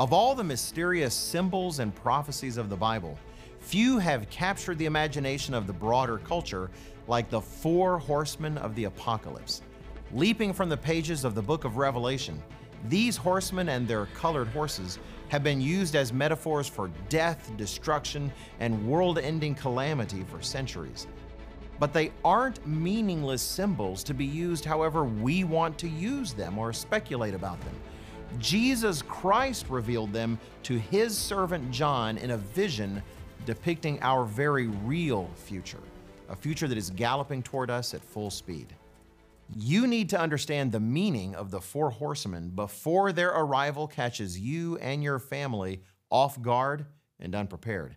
Of all the mysterious symbols and prophecies of the Bible, few have captured the imagination of the broader culture like the four horsemen of the apocalypse. Leaping from the pages of the book of Revelation, these horsemen and their colored horses have been used as metaphors for death, destruction, and world ending calamity for centuries. But they aren't meaningless symbols to be used however we want to use them or speculate about them. Jesus Christ revealed them to his servant John in a vision depicting our very real future, a future that is galloping toward us at full speed. You need to understand the meaning of the four horsemen before their arrival catches you and your family off guard and unprepared.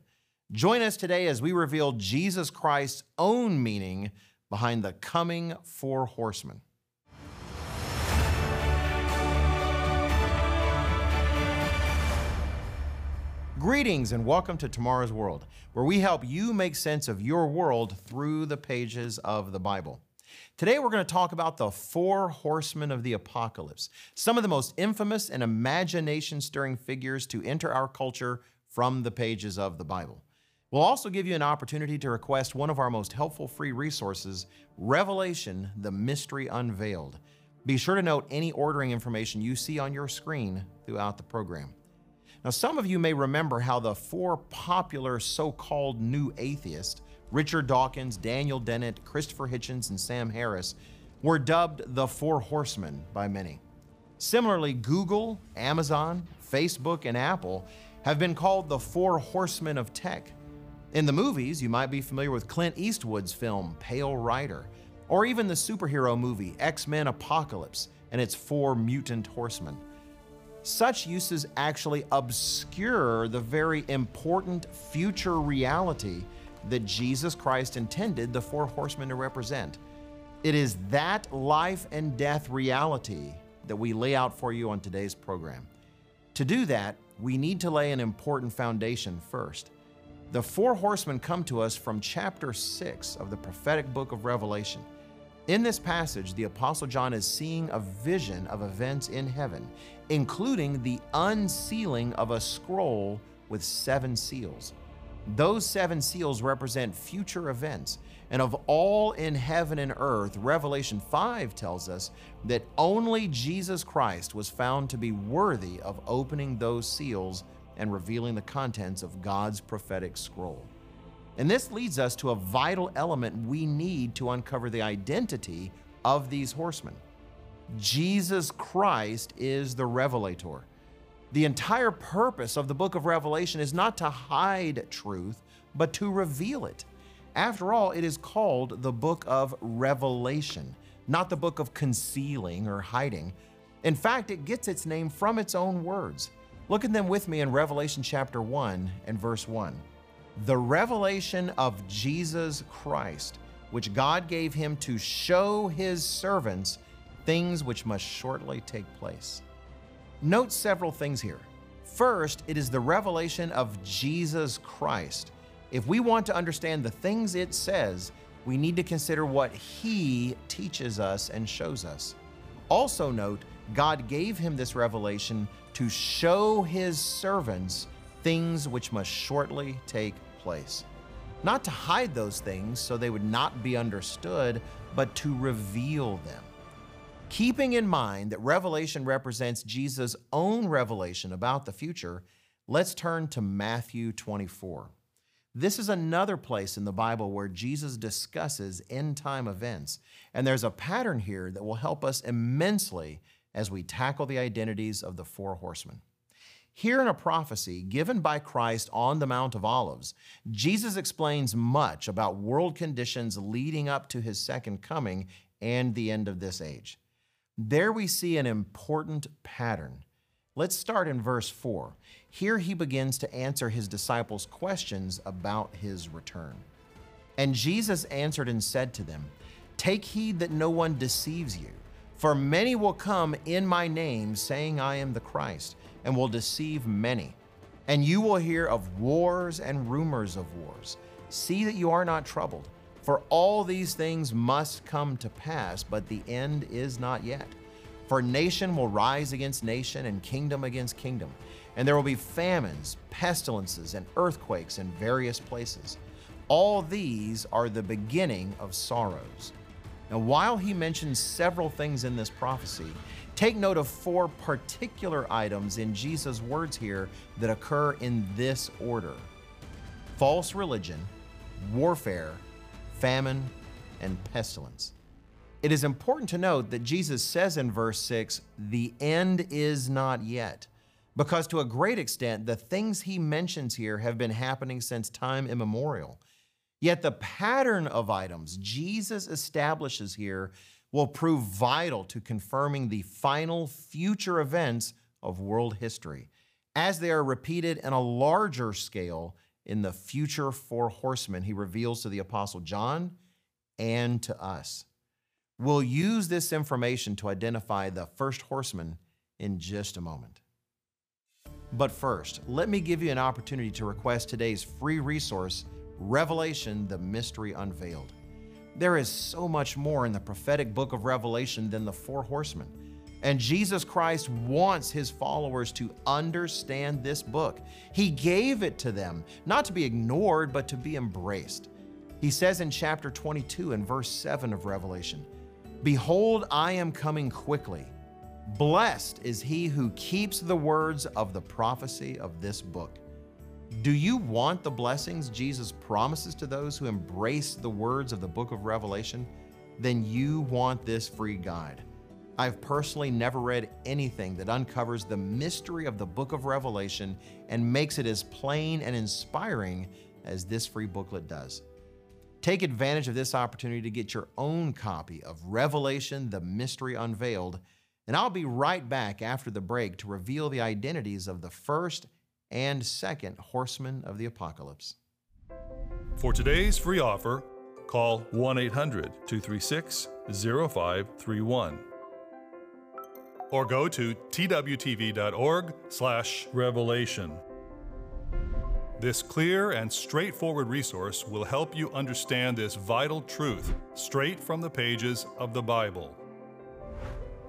Join us today as we reveal Jesus Christ's own meaning behind the coming four horsemen. Greetings and welcome to Tomorrow's World, where we help you make sense of your world through the pages of the Bible. Today, we're going to talk about the four horsemen of the apocalypse, some of the most infamous and imagination stirring figures to enter our culture from the pages of the Bible. We'll also give you an opportunity to request one of our most helpful free resources, Revelation The Mystery Unveiled. Be sure to note any ordering information you see on your screen throughout the program. Now, some of you may remember how the four popular so called new atheists, Richard Dawkins, Daniel Dennett, Christopher Hitchens, and Sam Harris, were dubbed the Four Horsemen by many. Similarly, Google, Amazon, Facebook, and Apple have been called the Four Horsemen of Tech. In the movies, you might be familiar with Clint Eastwood's film Pale Rider, or even the superhero movie X Men Apocalypse and its four mutant horsemen. Such uses actually obscure the very important future reality that Jesus Christ intended the four horsemen to represent. It is that life and death reality that we lay out for you on today's program. To do that, we need to lay an important foundation first. The four horsemen come to us from chapter 6 of the prophetic book of Revelation. In this passage, the Apostle John is seeing a vision of events in heaven, including the unsealing of a scroll with seven seals. Those seven seals represent future events. And of all in heaven and earth, Revelation 5 tells us that only Jesus Christ was found to be worthy of opening those seals and revealing the contents of God's prophetic scroll. And this leads us to a vital element we need to uncover the identity of these horsemen. Jesus Christ is the revelator. The entire purpose of the book of Revelation is not to hide truth, but to reveal it. After all, it is called the book of Revelation, not the book of concealing or hiding. In fact, it gets its name from its own words. Look at them with me in Revelation chapter 1 and verse 1 the revelation of Jesus Christ, which God gave him to show his servants things which must shortly take place. Note several things here. First, it is the revelation of Jesus Christ. If we want to understand the things it says, we need to consider what he teaches us and shows us. Also, note God gave him this revelation to show his servants things which must shortly take place. Not to hide those things so they would not be understood, but to reveal them. Keeping in mind that Revelation represents Jesus' own revelation about the future, let's turn to Matthew 24. This is another place in the Bible where Jesus discusses end time events, and there's a pattern here that will help us immensely as we tackle the identities of the four horsemen. Here in a prophecy given by Christ on the Mount of Olives, Jesus explains much about world conditions leading up to his second coming and the end of this age. There we see an important pattern. Let's start in verse 4. Here he begins to answer his disciples' questions about his return. And Jesus answered and said to them, Take heed that no one deceives you, for many will come in my name, saying, I am the Christ and will deceive many. And you will hear of wars and rumors of wars. See that you are not troubled, for all these things must come to pass, but the end is not yet. For nation will rise against nation and kingdom against kingdom, and there will be famines, pestilences, and earthquakes in various places. All these are the beginning of sorrows. Now, while he mentions several things in this prophecy, take note of four particular items in Jesus' words here that occur in this order false religion, warfare, famine, and pestilence. It is important to note that Jesus says in verse 6, the end is not yet, because to a great extent, the things he mentions here have been happening since time immemorial. Yet the pattern of items Jesus establishes here will prove vital to confirming the final future events of world history, as they are repeated in a larger scale in the future four horsemen he reveals to the Apostle John and to us. We'll use this information to identify the first horseman in just a moment. But first, let me give you an opportunity to request today's free resource Revelation, the Mystery Unveiled. There is so much more in the prophetic book of Revelation than the four horsemen. And Jesus Christ wants his followers to understand this book. He gave it to them, not to be ignored, but to be embraced. He says in chapter 22 and verse 7 of Revelation Behold, I am coming quickly. Blessed is he who keeps the words of the prophecy of this book. Do you want the blessings Jesus promises to those who embrace the words of the book of Revelation? Then you want this free guide. I've personally never read anything that uncovers the mystery of the book of Revelation and makes it as plain and inspiring as this free booklet does. Take advantage of this opportunity to get your own copy of Revelation, the Mystery Unveiled, and I'll be right back after the break to reveal the identities of the first and second horseman of the apocalypse. For today's free offer, call 1 800 236 0531 or go to twtv.org slash revelation. This clear and straightforward resource will help you understand this vital truth straight from the pages of the Bible.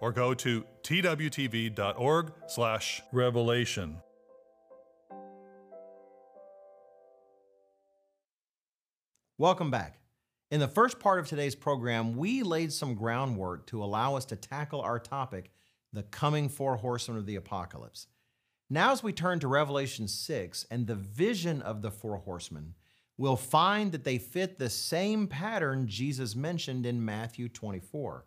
or go to twtv.org/revelation. Welcome back. In the first part of today's program, we laid some groundwork to allow us to tackle our topic, the coming four horsemen of the apocalypse. Now, as we turn to Revelation 6 and the vision of the four horsemen, we'll find that they fit the same pattern Jesus mentioned in Matthew 24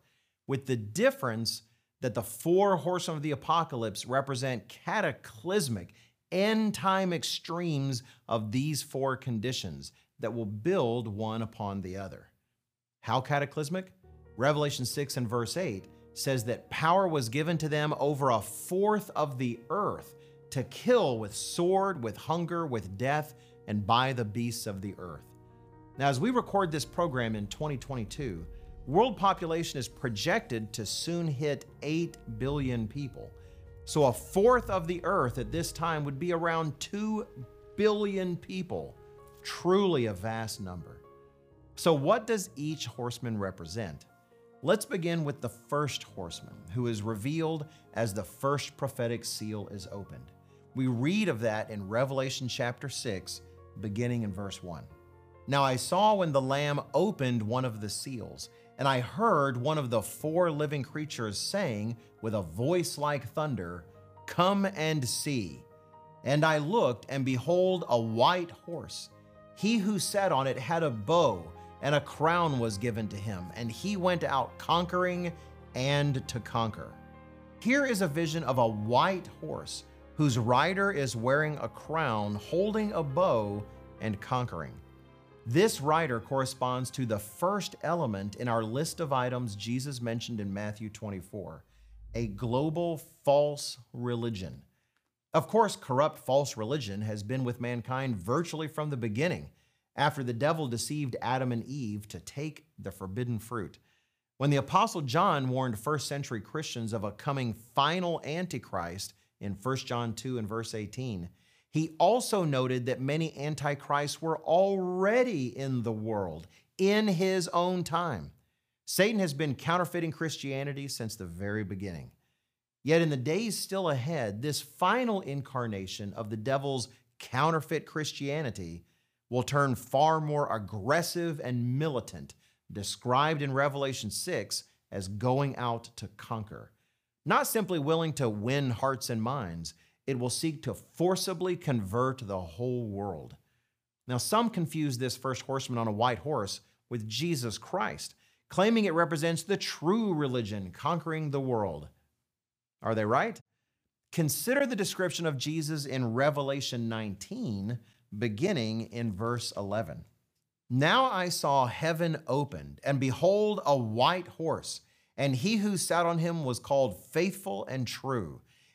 with the difference that the four horsemen of the apocalypse represent cataclysmic end time extremes of these four conditions that will build one upon the other. How cataclysmic? Revelation 6 and verse 8 says that power was given to them over a fourth of the earth to kill with sword, with hunger, with death, and by the beasts of the earth. Now, as we record this program in 2022, world population is projected to soon hit 8 billion people. So a fourth of the earth at this time would be around 2 billion people. Truly a vast number. So, what does each horseman represent? Let's begin with the first horseman, who is revealed as the first prophetic seal is opened. We read of that in Revelation chapter 6, beginning in verse 1. Now I saw when the Lamb opened one of the seals, and I heard one of the four living creatures saying with a voice like thunder, Come and see. And I looked, and behold, a white horse. He who sat on it had a bow, and a crown was given to him, and he went out conquering and to conquer. Here is a vision of a white horse whose rider is wearing a crown, holding a bow, and conquering. This rider corresponds to the first element in our list of items Jesus mentioned in Matthew 24. a global false religion. Of course, corrupt false religion has been with mankind virtually from the beginning, after the devil deceived Adam and Eve to take the forbidden fruit. When the Apostle John warned first century Christians of a coming final Antichrist in 1 John 2 and verse 18, he also noted that many antichrists were already in the world in his own time. Satan has been counterfeiting Christianity since the very beginning. Yet in the days still ahead, this final incarnation of the devil's counterfeit Christianity will turn far more aggressive and militant, described in Revelation 6 as going out to conquer. Not simply willing to win hearts and minds, it will seek to forcibly convert the whole world. Now, some confuse this first horseman on a white horse with Jesus Christ, claiming it represents the true religion conquering the world. Are they right? Consider the description of Jesus in Revelation 19, beginning in verse 11. Now I saw heaven opened, and behold, a white horse, and he who sat on him was called Faithful and True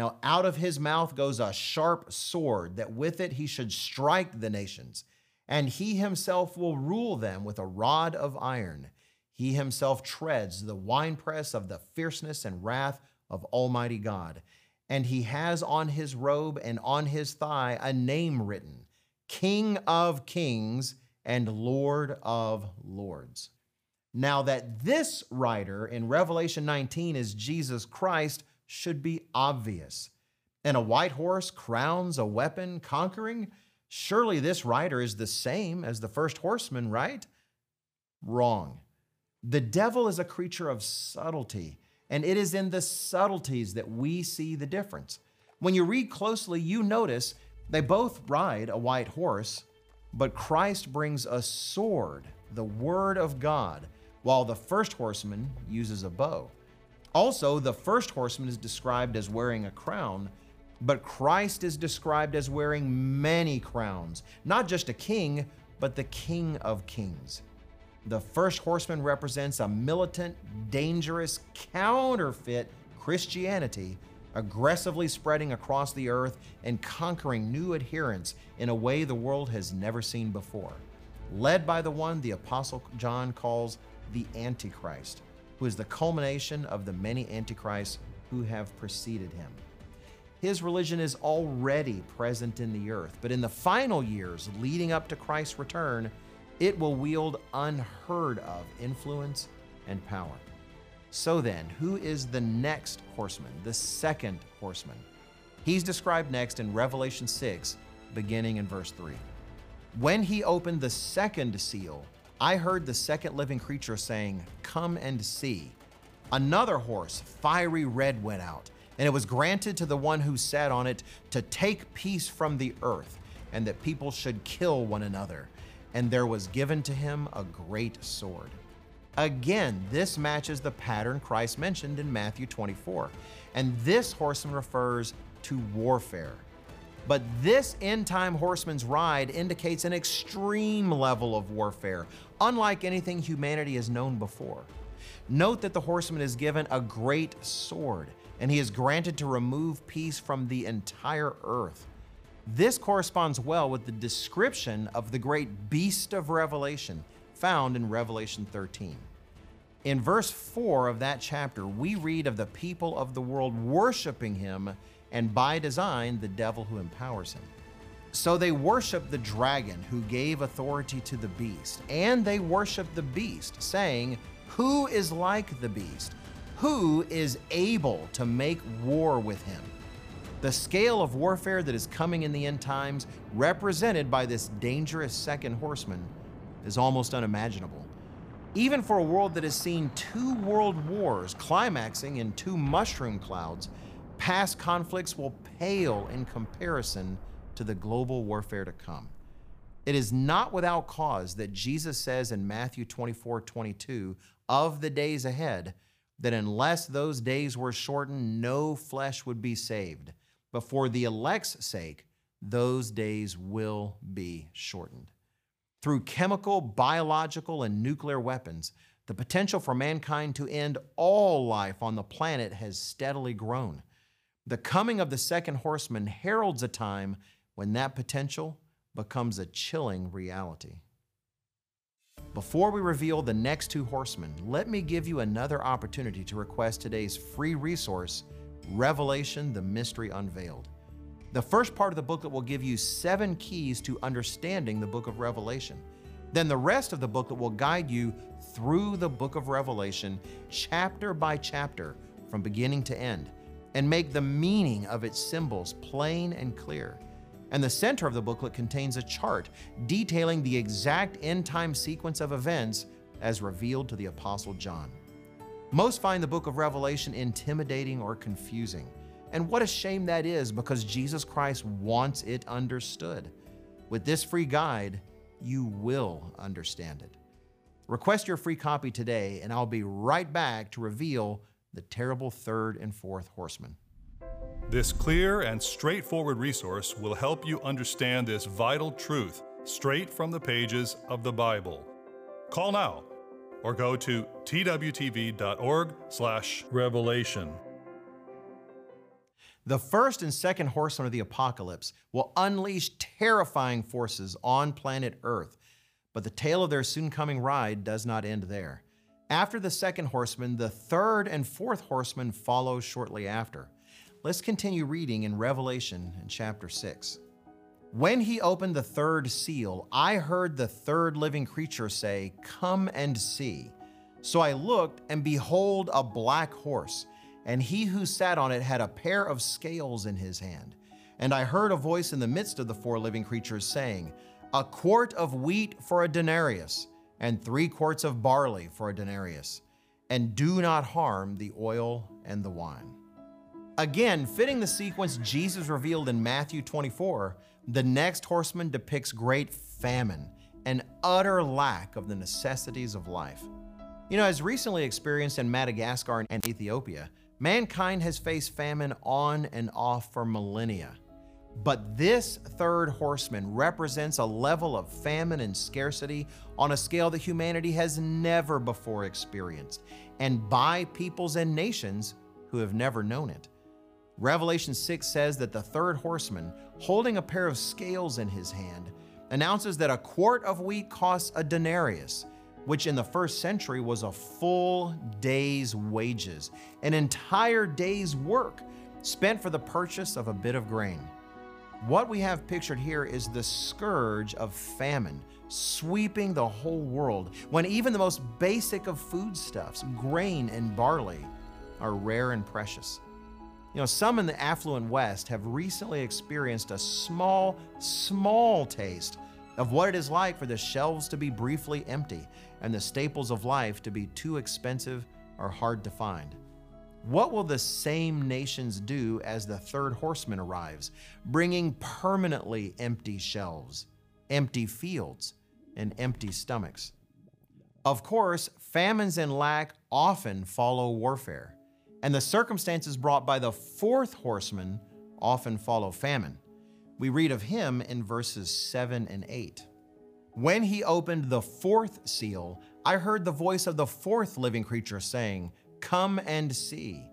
Now, out of his mouth goes a sharp sword, that with it he should strike the nations, and he himself will rule them with a rod of iron. He himself treads the winepress of the fierceness and wrath of Almighty God. And he has on his robe and on his thigh a name written King of Kings and Lord of Lords. Now, that this writer in Revelation 19 is Jesus Christ should be obvious. And a white horse crowns a weapon conquering? Surely this rider is the same as the first horseman, right? Wrong. The devil is a creature of subtlety, and it is in the subtleties that we see the difference. When you read closely, you notice they both ride a white horse, but Christ brings a sword, the Word of God, while the first horseman uses a bow. Also, the first horseman is described as wearing a crown, but Christ is described as wearing many crowns, not just a king, but the King of Kings. The first horseman represents a militant, dangerous, counterfeit Christianity, aggressively spreading across the earth and conquering new adherents in a way the world has never seen before, led by the one the Apostle John calls the Antichrist who is the culmination of the many antichrists who have preceded him. His religion is already present in the earth, but in the final years leading up to Christ's return, it will wield unheard of influence and power. So then, who is the next horseman, the second horseman? He's described next in Revelation 6, beginning in verse 3. When he opened the second seal, I heard the second living creature saying, Come and see. Another horse, fiery red, went out, and it was granted to the one who sat on it to take peace from the earth, and that people should kill one another. And there was given to him a great sword. Again, this matches the pattern Christ mentioned in Matthew 24. And this horseman refers to warfare. But this end time horseman's ride indicates an extreme level of warfare, unlike anything humanity has known before. Note that the horseman is given a great sword, and he is granted to remove peace from the entire earth. This corresponds well with the description of the great beast of Revelation found in Revelation 13. In verse 4 of that chapter, we read of the people of the world worshiping him and by design, the devil who empowers him. So they worship the dragon who gave authority to the beast, and they worship the beast, saying, Who is like the beast? Who is able to make war with him? The scale of warfare that is coming in the end times, represented by this dangerous second horseman, is almost unimaginable. Even for a world that has seen two world wars climaxing in two mushroom clouds, past conflicts will pale in comparison to the global warfare to come. It is not without cause that Jesus says in Matthew 24 22 of the days ahead that unless those days were shortened, no flesh would be saved. But for the elect's sake, those days will be shortened. Through chemical, biological, and nuclear weapons, the potential for mankind to end all life on the planet has steadily grown. The coming of the second horseman heralds a time when that potential becomes a chilling reality. Before we reveal the next two horsemen, let me give you another opportunity to request today's free resource, Revelation the Mystery Unveiled. The first part of the booklet will give you seven keys to understanding the book of Revelation. Then the rest of the booklet will guide you through the book of Revelation, chapter by chapter, from beginning to end, and make the meaning of its symbols plain and clear. And the center of the booklet contains a chart detailing the exact end time sequence of events as revealed to the Apostle John. Most find the book of Revelation intimidating or confusing. And what a shame that is because Jesus Christ wants it understood. With this free guide, you will understand it. Request your free copy today, and I'll be right back to reveal the terrible third and fourth horsemen. This clear and straightforward resource will help you understand this vital truth straight from the pages of the Bible. Call now or go to twtv.org/revelation. The first and second horsemen of the apocalypse will unleash terrifying forces on planet Earth, but the tale of their soon coming ride does not end there. After the second horseman, the third and fourth horsemen follow shortly after. Let's continue reading in Revelation in chapter 6. When he opened the third seal, I heard the third living creature say, Come and see. So I looked, and behold, a black horse, and he who sat on it had a pair of scales in his hand. And I heard a voice in the midst of the four living creatures saying, A quart of wheat for a denarius, and three quarts of barley for a denarius, and do not harm the oil and the wine. Again, fitting the sequence Jesus revealed in Matthew 24, the next horseman depicts great famine and utter lack of the necessities of life. You know, as recently experienced in Madagascar and Ethiopia, mankind has faced famine on and off for millennia. But this third horseman represents a level of famine and scarcity on a scale that humanity has never before experienced, and by peoples and nations who have never known it. Revelation 6 says that the third horseman, holding a pair of scales in his hand, announces that a quart of wheat costs a denarius, which in the first century was a full day's wages, an entire day's work spent for the purchase of a bit of grain. What we have pictured here is the scourge of famine sweeping the whole world when even the most basic of foodstuffs, grain and barley, are rare and precious. You know, some in the affluent West have recently experienced a small, small taste of what it is like for the shelves to be briefly empty and the staples of life to be too expensive or hard to find. What will the same nations do as the third horseman arrives, bringing permanently empty shelves, empty fields, and empty stomachs? Of course, famines and lack often follow warfare and the circumstances brought by the fourth horseman often follow famine. We read of him in verses 7 and 8. When he opened the fourth seal, I heard the voice of the fourth living creature saying, Come and see.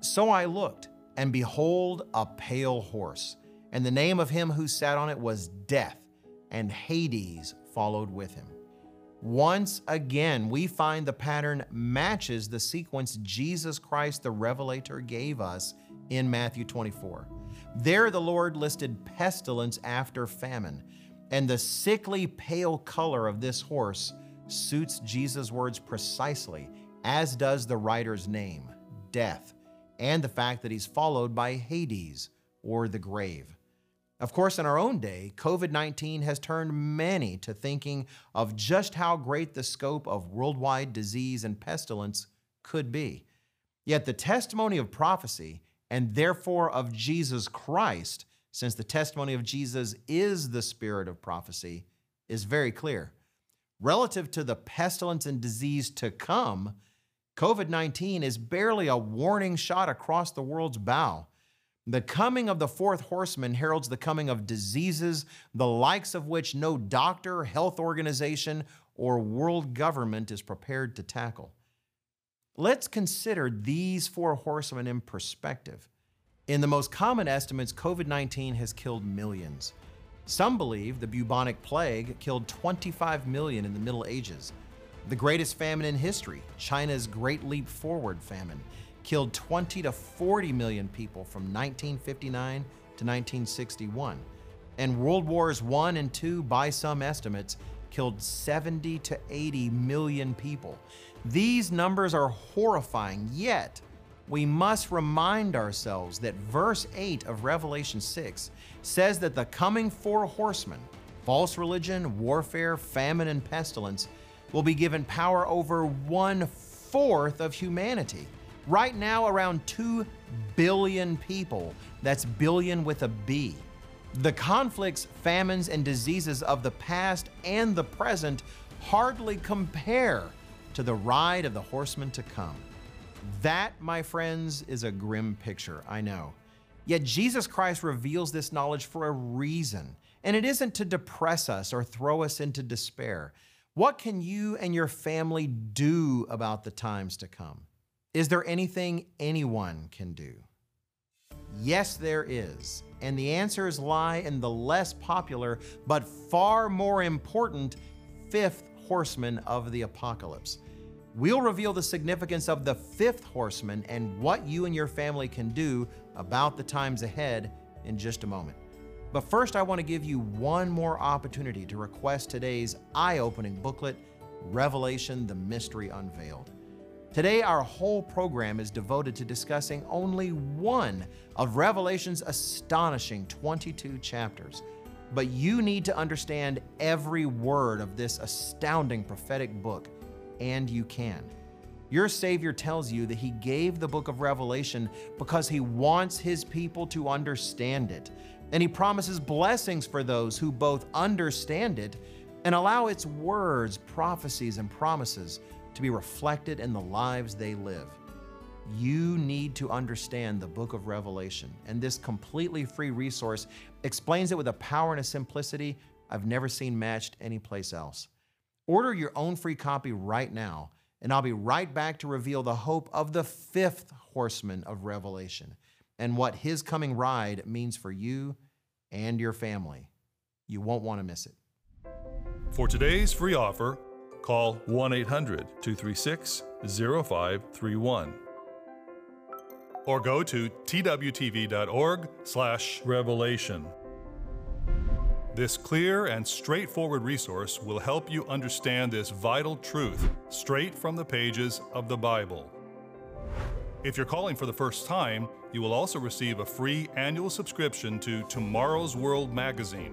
So I looked, and behold, a pale horse, and the name of him who sat on it was Death, and Hades followed with him. Once again, we find the pattern matches the sequence Jesus Christ the Revelator gave us in Matthew 24. There, the Lord listed pestilence after famine, and the sickly pale color of this horse suits Jesus' words precisely, as does the writer's name, death, and the fact that he's followed by Hades, or the grave. Of course, in our own day, COVID 19 has turned many to thinking of just how great the scope of worldwide disease and pestilence could be. Yet the testimony of prophecy, and therefore of Jesus Christ, since the testimony of Jesus is the spirit of prophecy, is very clear. Relative to the pestilence and disease to come, COVID 19 is barely a warning shot across the world's bow. The coming of the fourth horseman heralds the coming of diseases, the likes of which no doctor, health organization, or world government is prepared to tackle. Let's consider these four horsemen in perspective. In the most common estimates, COVID 19 has killed millions. Some believe the bubonic plague killed 25 million in the Middle Ages. The greatest famine in history, China's Great Leap Forward famine, killed 20 to 40 million people from 1959 to 1961. And World Wars I and II, by some estimates, killed 70 to 80 million people. These numbers are horrifying, yet we must remind ourselves that verse 8 of Revelation 6 says that the coming four horsemen, false religion, warfare, famine, and pestilence, will be given power over one fourth of humanity. Right now, around 2 billion people. That's billion with a B. The conflicts, famines, and diseases of the past and the present hardly compare to the ride of the horsemen to come. That, my friends, is a grim picture, I know. Yet Jesus Christ reveals this knowledge for a reason, and it isn't to depress us or throw us into despair. What can you and your family do about the times to come? Is there anything anyone can do? Yes, there is. And the answers lie in the less popular, but far more important, fifth horseman of the apocalypse. We'll reveal the significance of the fifth horseman and what you and your family can do about the times ahead in just a moment. But first, I want to give you one more opportunity to request today's eye opening booklet, Revelation the Mystery Unveiled. Today, our whole program is devoted to discussing only one of Revelation's astonishing 22 chapters. But you need to understand every word of this astounding prophetic book and you can. Your Savior tells you that He gave the book of Revelation because He wants His people to understand it. And He promises blessings for those who both understand it and allow its words, prophecies, and promises to be reflected in the lives they live. You need to understand the book of Revelation, and this completely free resource explains it with a power and a simplicity I've never seen matched anyplace else. Order your own free copy right now, and I'll be right back to reveal the hope of the fifth horseman of Revelation and what his coming ride means for you and your family. You won't want to miss it. For today's free offer, call 1 800 236 0531 or go to twtv.org/revelation. This clear and straightforward resource will help you understand this vital truth straight from the pages of the Bible. If you're calling for the first time, you will also receive a free annual subscription to Tomorrow's World magazine.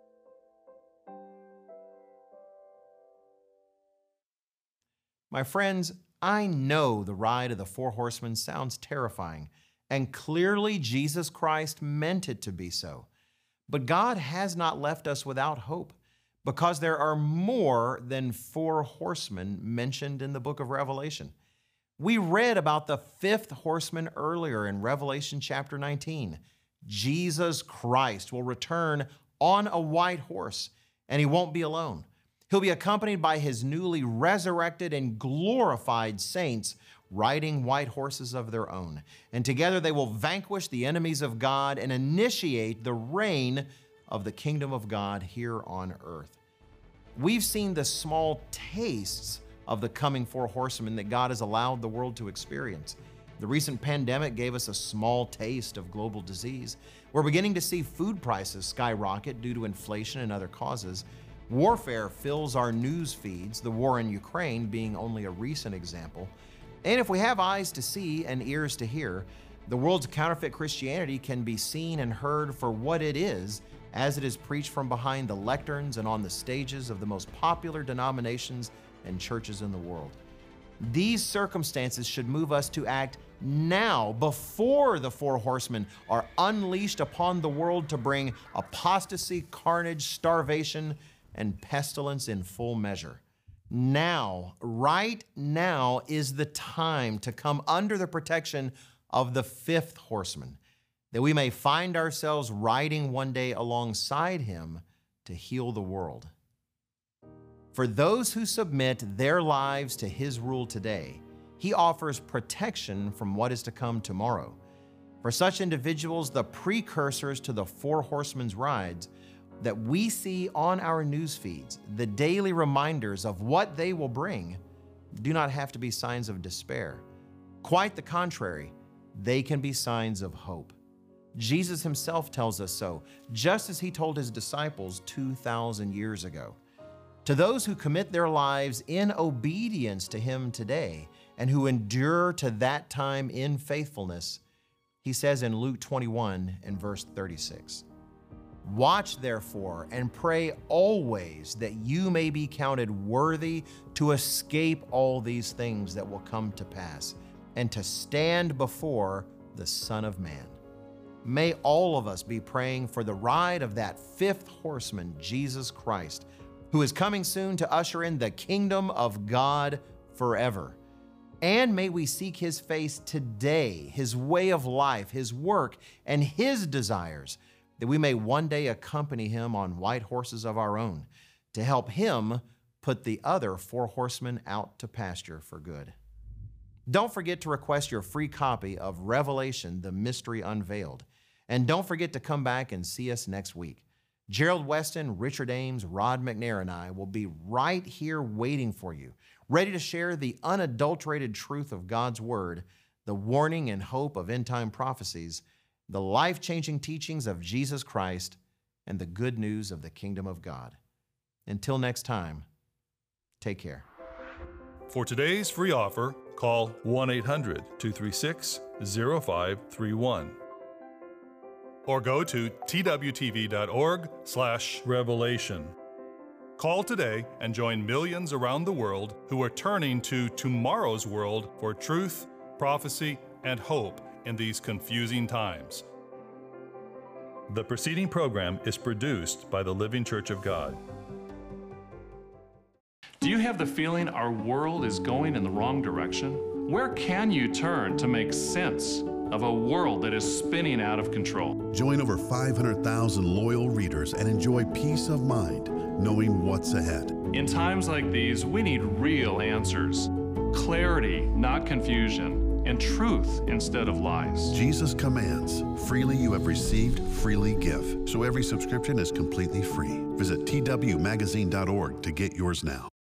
My friends, I know the ride of the four horsemen sounds terrifying, and clearly Jesus Christ meant it to be so. But God has not left us without hope because there are more than four horsemen mentioned in the book of Revelation. We read about the fifth horseman earlier in Revelation chapter 19. Jesus Christ will return on a white horse, and he won't be alone. He'll be accompanied by his newly resurrected and glorified saints riding white horses of their own. And together they will vanquish the enemies of God and initiate the reign of the kingdom of God here on earth. We've seen the small tastes of the coming four horsemen that God has allowed the world to experience. The recent pandemic gave us a small taste of global disease. We're beginning to see food prices skyrocket due to inflation and other causes. Warfare fills our news feeds, the war in Ukraine being only a recent example. And if we have eyes to see and ears to hear, the world's counterfeit Christianity can be seen and heard for what it is as it is preached from behind the lecterns and on the stages of the most popular denominations and churches in the world. These circumstances should move us to act now before the four horsemen are unleashed upon the world to bring apostasy, carnage, starvation, and pestilence in full measure. Now, right now, is the time to come under the protection of the fifth horseman, that we may find ourselves riding one day alongside him to heal the world. For those who submit their lives to his rule today, he offers protection from what is to come tomorrow. For such individuals, the precursors to the four horsemen's rides, that we see on our news feeds, the daily reminders of what they will bring, do not have to be signs of despair. Quite the contrary, they can be signs of hope. Jesus himself tells us so, just as he told his disciples 2,000 years ago. To those who commit their lives in obedience to him today and who endure to that time in faithfulness, he says in Luke 21 and verse 36. Watch therefore and pray always that you may be counted worthy to escape all these things that will come to pass and to stand before the Son of Man. May all of us be praying for the ride of that fifth horseman, Jesus Christ, who is coming soon to usher in the kingdom of God forever. And may we seek his face today, his way of life, his work, and his desires that we may one day accompany him on white horses of our own to help him put the other four horsemen out to pasture for good. Don't forget to request your free copy of Revelation, the Mystery Unveiled. And don't forget to come back and see us next week. Gerald Weston, Richard Ames, Rod McNair, and I will be right here waiting for you, ready to share the unadulterated truth of God's Word, the warning and hope of end time prophecies the life changing teachings of Jesus Christ, and the good news of the kingdom of God. Until next time, take care. For today's free offer, call 1 800 236 0531 or go to twtv.org/revelation. Call today and join millions around the world who are turning to tomorrow's world for truth, prophecy, and hope in these confusing times. The preceding program is produced by the Living Church of God. Do you have the feeling our world is going in the wrong direction? Where can you turn to make sense of a world that is spinning out of control? Join over 500,000 loyal readers and enjoy peace of mind knowing what's ahead. In times like these, we need real answers clarity, not confusion and truth instead of lies. Jesus commands, freely you have received, freely give. So every subscription is completely free. Visit twmagazine.org to get yours now.